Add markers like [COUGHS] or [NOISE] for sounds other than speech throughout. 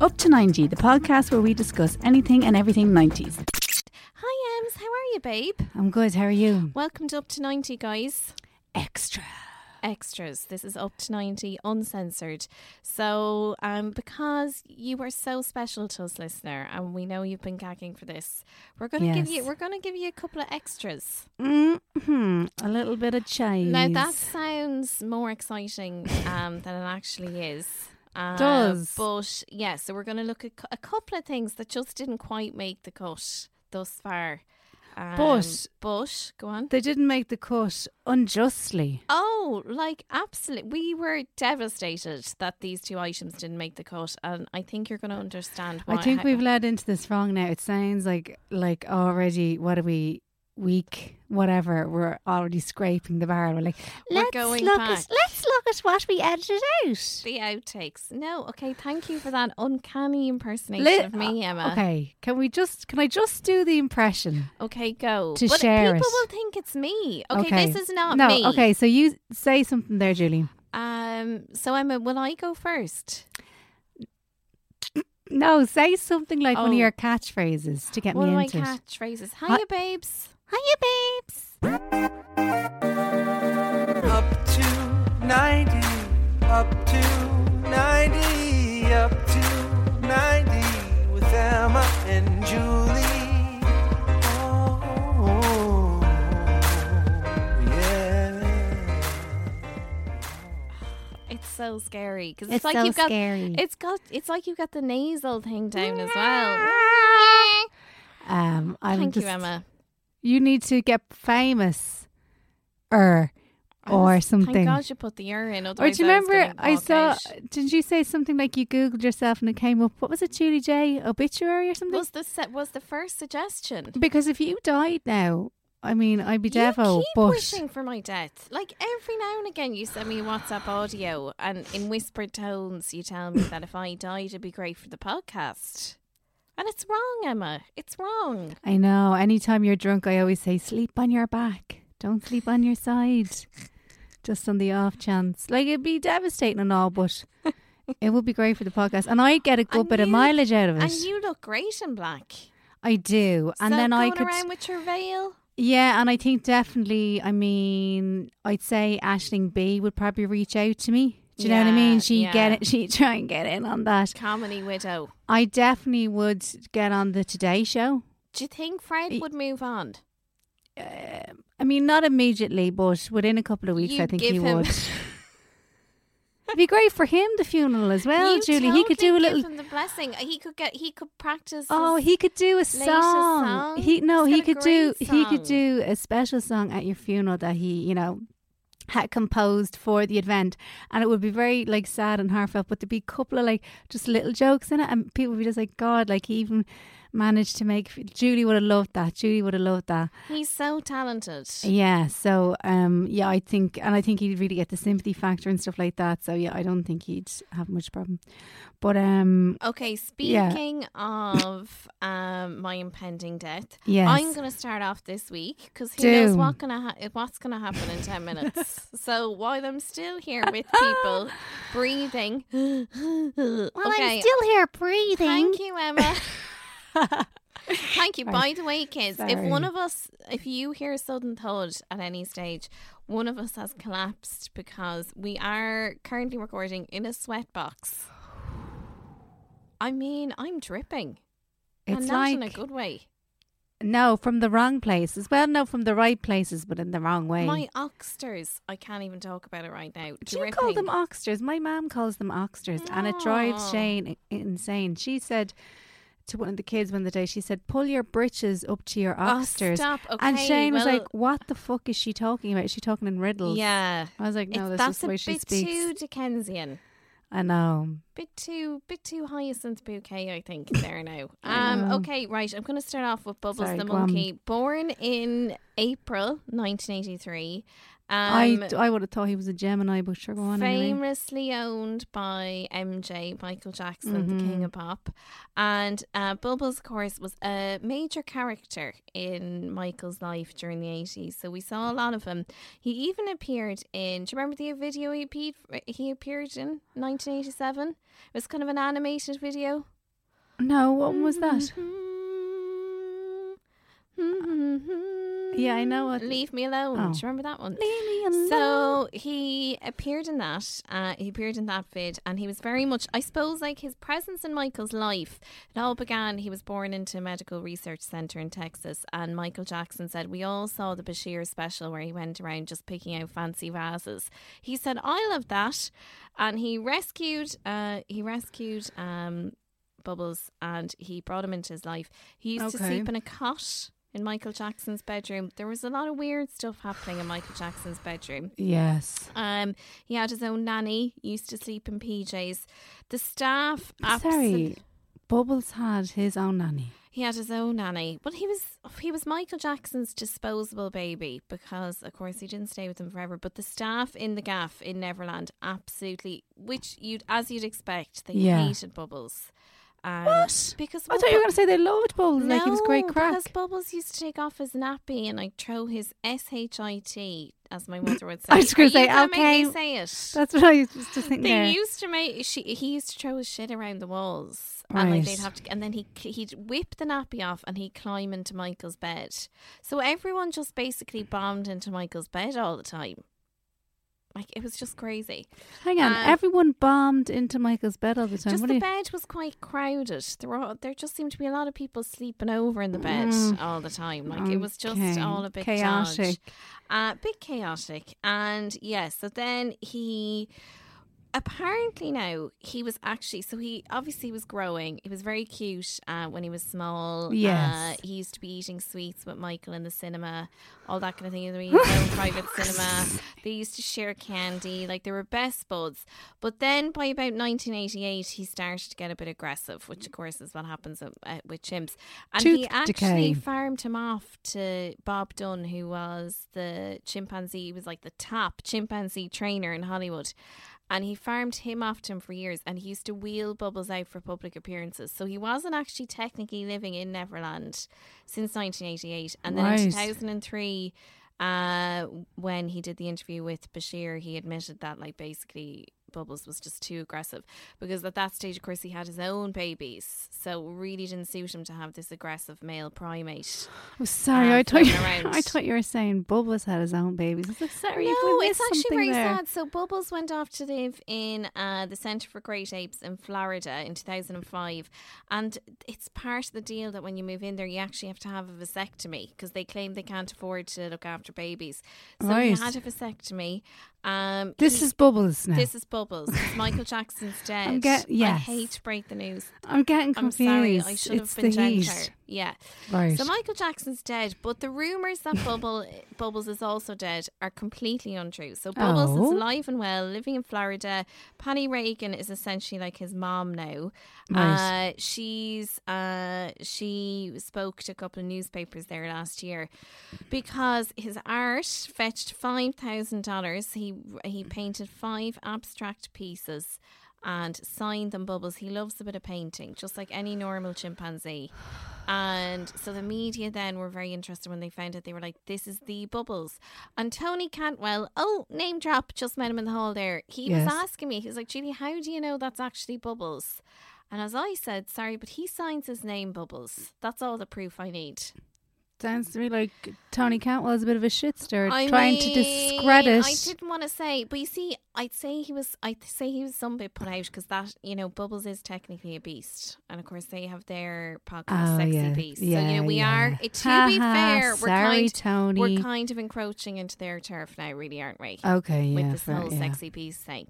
Up to 90, the podcast where we discuss anything and everything 90s. Hi, Ems. How are you, babe? I'm good, how are you? Welcome to Up to 90, guys. Extra. Extras. This is Up to 90 uncensored. So, um, because you are so special to us, listener, and we know you've been gagging for this, we're gonna give you we're gonna give you a couple of extras. hmm A little bit of chase. Now that sounds more exciting um, than it actually is. Uh, Does. But yeah, so we're going to look at a couple of things that just didn't quite make the cut thus far. Um, But- but go on. They didn't make the cut unjustly. Oh, like absolutely. We were devastated that these two items didn't make the cut, and I think you're going to understand why. I think we've led into this wrong now. It sounds like like already what are we week whatever we're already scraping the barrel. We're like We're let's going look back. at let's look at what we edited out. the outtakes. No, okay. Thank you for that uncanny impersonation Li- of me, Emma. Okay, can we just can I just do the impression? Okay, go. To but share people it. will think it's me. Okay, this is not me. no, me. Okay, so you say something there, Julie. Um. So Emma, will I go first? No, say something like one Oh. of your catchphrases to get One me of my into it. catchphrases. Hi- Hiya, babes. Hiya, babes. Up to 90, up to 90, up to 90 with Emma and Julie. Oh, yeah. It's so scary because It's it's, like so you've got. scary. It's got. It's like you've got the nasal thing down as well. Um, I'm Thank just, you, Emma. You need to get famous, er, or or was- something. Thank God you put the ear in. Or do you I remember gonna I saw? out. Did you say something like you googled yourself and it came up? What was it, Julie J obituary or something? Was the set was the first suggestion? because if you died now, I mean, I'd be devil. you keep but wishing for my death. Like every now and again, you send me WhatsApp audio, and in whispered tones, you tell me that if I died, it'd be great for the podcast. And it's wrong, Emma. It's wrong. I know. Anytime you're drunk, I always say, sleep on your back. Don't sleep on your side. Just on the off chance. Like, it'd be devastating and all, but it would be great for the podcast. And I get a good And bit of mileage out of it. And you look great in black. I do. And then I could. around with your veil. Yeah, and I think definitely, I mean, I'd say Aisling Bea would probably reach out to me. Do you know what I mean? She'd yeah. get it, [LAUGHS] she'd try and get in on that. Comedy widow. I definitely would get on the Today Show. Do you think Fred would move on? Uh, I mean, not immediately, but within a couple of weeks, I You'd think he him- would. [LAUGHS] It'd be great for him, the funeral as well, You Julie. he could do a little. give him the blessing. He could get. He could practice. Oh, he could do a song. song? He no, He's he could do. great He could do a special song at your funeral that he, you know, had composed for the event, and it would be very like sad and heartfelt. But there'd be a couple of like just little jokes in it, and people would be just like, God, like he even managed to make. Julie would have loved that. Julie would have loved that. He's so talented. Yeah. So, um, yeah, I think, and I think he'd really get the sympathy factor and stuff like that. So, yeah, I don't think he'd have much problem. But, um, Okay, speaking of um, my impending death, yes, I'm going to start off this week because who knows what gonna ha- what's going to happen in 10 minutes. [LAUGHS] so while I'm still here with [LAUGHS] people breathing. while okay, I'm still here breathing. Thank you, Emma. [LAUGHS] Thank you. By the way, kids, if one of us, if you hear a sudden thud at any stage, one of us has collapsed because we are currently recording in a sweat box. I mean, I'm dripping. It's and not in a good way. no, from the wrong places. Well, no, from the right places, but in the wrong way. My oxters, I can't even talk about it right now. Do you call them Dripping. oxters? My mom calls them oxters, and it drives ah. Shane insane. She said to one of the kids one the day, she said, "Pull your britches up to your Oh, oxters." stop. Okay, and Shane was like, "What the fuck is she talking about? Is she talking in riddles?" Yeah. I was like, "No, that's that's just the a way she bit speaks." too Dickensian. I know. Bit too bit too hyacinth bouquet i think there now [LAUGHS] um okay right i'm going to start off with bubbles Sorry, the go on. monkey born in april 1983 um I, I would have thought he was a Gemini, but sure, go on anyway. famously owned by MJ Michael Jackson, the king Mhm. of pop, and uh, Bubbles, of course, was a major character in Michael's life during the eighties. So we saw a lot of him. He even appeared in. Do you remember the video he appeared? He appeared in nineteen eighty seven. It was kind of an animated video. No, what was that? Mm-hmm. Mm-hmm. Yeah, I know what- Leave me alone. Oh. Do you remember that one? Leave me alone. So he appeared in that. Uh, he appeared in that vid, and he was very much, I suppose, like his presence in Michael's life. It all began. He was born into a medical research center in Texas, and Michael Jackson said we all saw the Bashir special where he went around just picking out fancy vases. He said, "I love that," and he rescued. Uh, he rescued. Um, Bubbles, and he brought him into his life. He used to sleep in a cot in Michael Jackson's bedroom. There was a lot of weird stuff happening in Michael Jackson's bedroom. yes. Um, he had his own nanny. Used to sleep in PJs. The staff, Sorry, absolutely. Bubbles had his own nanny. He had his own nanny, but he was he was Michael Jackson's disposable baby because, of course, he didn't stay with him forever. But the staff in the gaff in Neverland, absolutely, which you'd as you'd expect, they Yeah. hated Bubbles. Um, What? Because I thought you were going to say they loved Bubbles. like he was great No, crack. Because Bubbles used to take off his nappy and like throw his S H I T, as my mother would say. [LAUGHS] I was say, gonna make me okay. say it. That's what I was just thinking. They there. used to make she he used to throw his shit around the walls, and like they'd have to, and then he he'd whip the nappy off and he'd climb into Michael's bed. So everyone just basically bombed into Michael's bed all the time. Like it was just crazy. Hang on, Um, everyone bombed into Michael's bed all the time. Just What the you- bed was quite crowded. There were all, there just seemed to be a lot of people sleeping over in the bed Mm. all the time. Like it was just all a bit chaotic. Uh, bit chaotic. And yes, so then he apparently now he was actually so he obviously was growing. He was very cute uh, when he was small. Yes. Uh, he used to be eating sweets with Michael in the cinema, all that kind of thing. He his own private [LAUGHS] cinema. They used to share candy. Like they were best buds. But then by about 1988, he started to get a bit aggressive, which of course is what happens uh, uh, with chimps. And he Tooth actually decay. farmed him off to Bob Dunn, who was the chimpanzee. He was like the top chimpanzee trainer in Hollywood. And he farmed him off to him for years, and he used to wheel Bubbles out for public appearances. So he wasn't actually technically living in Neverland since 1988. And then in 2003, uh, when he did the interview with Bashir, he admitted that, like, basically Bubbles was just too aggressive because at that stage, of course, he had his own babies, so it really didn't suit him to have this aggressive male primate. Oh, sorry, uh, I thought you. [LAUGHS] I thought you were saying Bubbles had his own babies. Sorry, no, it's actually very there. sad. So Bubbles went off to live in uh, the Centre for Great Apes in Florida in 2005, and it's part of the deal that when you move in there, you actually have to have a vasectomy because they claim they can't afford to look after babies. So he had a vasectomy. Um, This he- is Bubbles now. This is Bubbles. It's Michael Jackson's dead. get- I hate to break the news. I'm getting I'm confused. sorry. I should have been the heat. Yeah. Right. So Michael Jackson's dead, but the rumors that Bubble [LAUGHS] Bubbles is also dead are completely untrue. So Bubbles Oh. is alive and well, living in Florida. Penny Reagan is essentially like his mom now. Right. Uh, she's uh, she spoke to a couple of newspapers there last year because his art fetched five thousand dollars. He he painted five abstract pieces. And signed them bubbles. He loves a bit of painting, just like any normal chimpanzee. And so the media then were very interested when they found out. They were like, "This is the bubbles." And Tony Cantwell, oh, name drop, just met him in the hall there. He Yes. was asking me, he was like, "Julie, how do you know that's actually bubbles?" And as I said, sorry, but he signs his name bubbles. That's all the proof I need. Sounds to me like Tony Cantwell is a bit of a shitster, I trying to discredit. I didn't want to say, but you see, I'd say he was. I'd say he was some bit put out because that you know, Bubbles is technically a beast, and of course they have their podcast, Oh, Sexy yeah. Beast. so Yeah, you know, we yeah. are. It, to be fair, we're sorry, kind. Tony. We're kind of encroaching into their turf now, really, aren't we? okay, yeah, with this fair, whole sexy piece thing.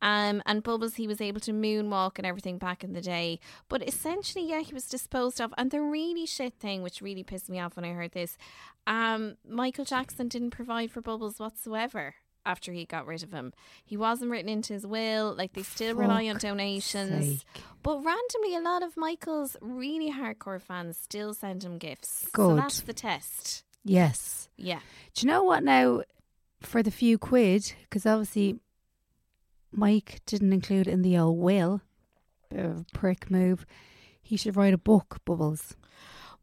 Um, and Bubbles, he was able to moonwalk and everything back in the day. But essentially, yeah, he was disposed of. And the really shit thing, which really pissed me off when I heard this, um, Michael Jackson didn't provide for Bubbles whatsoever after he got rid of him. He wasn't written into his will. Like, they still rely on donations. sake. But randomly, a lot of Michael's really hardcore fans still send him gifts. So that's the test. Yes. Yeah. Do you know what now? For the few quid, because obviously Mike didn't include in the old will, bit of a prick move. He should write a book, Bubbles.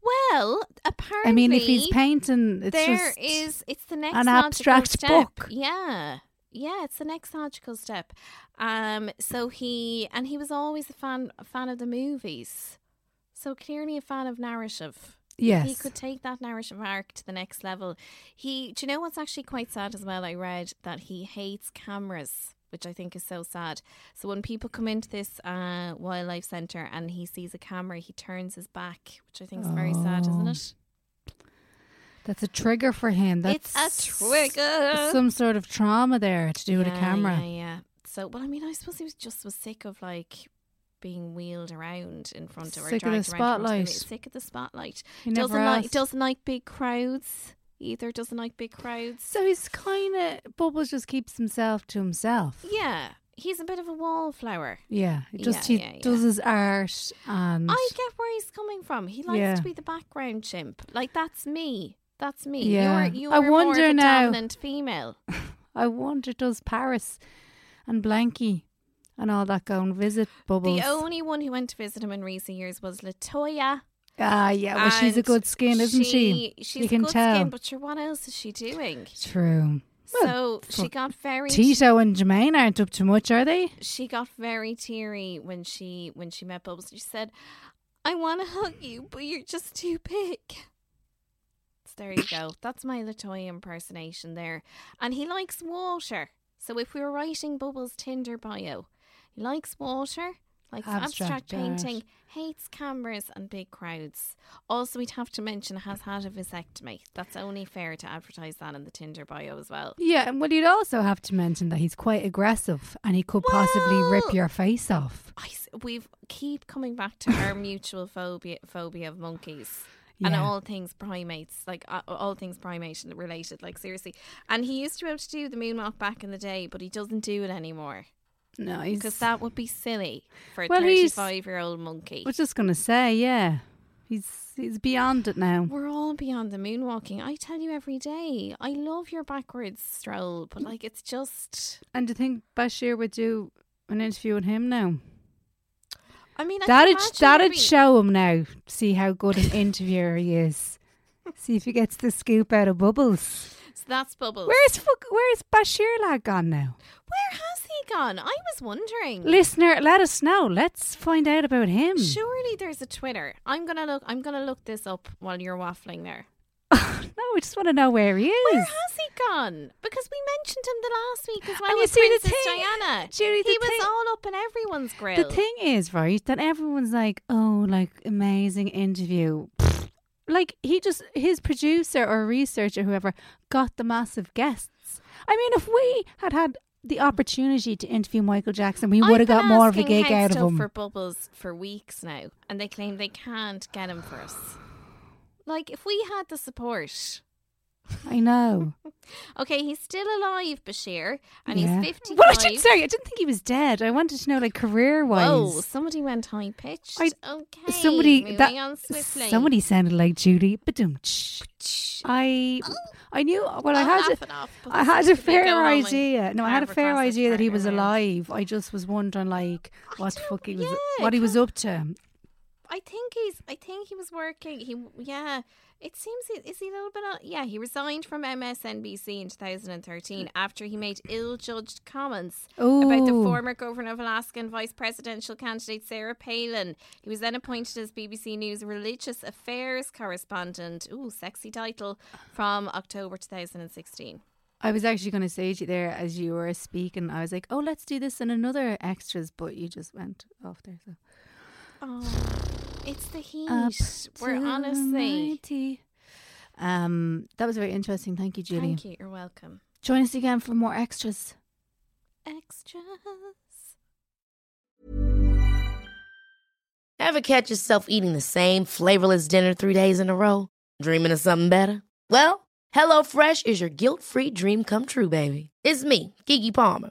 Well, apparently. I mean, if he's painting, it's There is- it's the next an abstract step. book. Yeah. Yeah, it's the next logical step. Um so he and he was always a fan a fan of the movies. So clearly a fan of narrative. yes. He could take that narrative arc to the next level. He do you know what's actually quite sad as well? I read that he hates cameras. Which I think is so sad. So when people come into this uh, wildlife centre and he sees a camera, he turns his back, which I think is very sad, isn't Oh. it? That's a trigger for him. That's It's a trigger. Some sort of trauma there to do with a camera. Yeah, yeah. So, well, I mean, I suppose he was just was sick of like being wheeled around in front of or Sick of the around in front of spotlight. Sick of the spotlight. He doesn't never like doesn't like big crowds either. Doesn't like big crowds. So he's kind of Bubbles just keeps himself to himself. yeah, he's a bit of a wallflower. Yeah, just Yeah, he yeah, yeah. does his art and I get where he's coming from. He likes to be the background chimp. Like that's me. That's me. Yeah. You're, you're I more wonder of a now- dominant female. [LAUGHS] I wonder does Paris and Blanky and all that go and visit Bubbles? The only one who went to visit him in recent years was Latoya. Ah, yeah, well, she's a good skin, isn't she? She's you can good tell. skin, but what else is she doing? True. so she got very Tito and Jermaine aren't up to much, are they? she got very teary when she when she met Bubbles. She said, "I want to hug you, but you're just too big." So there you go. [COUGHS] That's my Latoya impersonation there. And he likes water. So if we were writing Bubbles' Tinder bio, he likes water, likes abstract, Abstract painting, hates cameras and big crowds. Also, we'd have to mention has had a vasectomy. That's only fair to advertise that in the Tinder bio as well. Yeah, and well, you'd also have to mention that he's quite aggressive and he could possibly rip your face off. I we've keep coming back to our [COUGHS] mutual phobia phobia of monkeys. And all things primates, like uh, all things primate related, like seriously. And he used to be able to do the moonwalk back in the day, but he doesn't do it anymore No, because that would be silly for a Well, thirty-five-year-old monkey. I was just gonna say, yeah, he's he's beyond it now. We're all beyond the moonwalking. I tell you every day, I love your backwards stroll, but like it's just. And do you think Bashir would do an interview with him now? I mean, I That'd that'd show him now. See how good an interviewer he is. [LAUGHS] See if he gets the scoop out of bubbles. So that's bubbles. Where's where's Bashir lad gone now? Where gone? I was wondering. Listener, let us know. Let's find out about him. Surely there's a Twitter. I'm gonna look. I'm gonna look this up while you're waffling there. [LAUGHS] no, we just want to know where he is. Where has he gone? Because we mentioned him the last week as well. And you see the Princess thing- Diana. Julie, the he was thing- all up in everyone's grill. The thing is, right, that everyone's like, oh, like amazing interview. Like he just his producer or researcher, whoever, got the massive guests. I mean, if we had had the opportunity to interview Michael Jackson, we would have got more of a gig out of him. for Bubbles for weeks now, and they claim they can't get him for us. Like, if we had the support. [LAUGHS] I know. Okay, he's still alive, Bashir, and Yeah. he's 55. Well, I didn't, sorry, I didn't think he was dead. I wanted to know, like, career wise. Whoa, somebody went high pitched. I- Okay. somebody that somebody sounded like Judy. Badum. I oh. I knew. Well, I I'll had laugh a, off, I had a to be going fair idea. No, I had a fair idea that he was alive. I just was wondering, like, what the fuck he was, yeah, what he was up to. I think he's. I think he was working. He yeah. It seems he, is he a little bit. On, yeah, he resigned from MSNBC in 2013 mm. after he made ill-judged comments about the former governor of Alaska and vice presidential candidate Sarah Palin. He was then appointed as BBC News religious affairs correspondent. Ooh, sexy title from October 2016. I was actually going to say to you there as you were speaking. I was like, oh, let's do this in another extras, but you just went off there. So Oh, it's the heat. We're to honestly. 90. Um, that was very interesting. Thank you, Julie. Thank you. You're welcome. Join us again for more extras. Extras. Ever catch yourself eating the same flavorless dinner three days in a row? Dreaming of something better? Well, HelloFresh is your guilt-free dream come true, baby. It's me, Keke Palmer.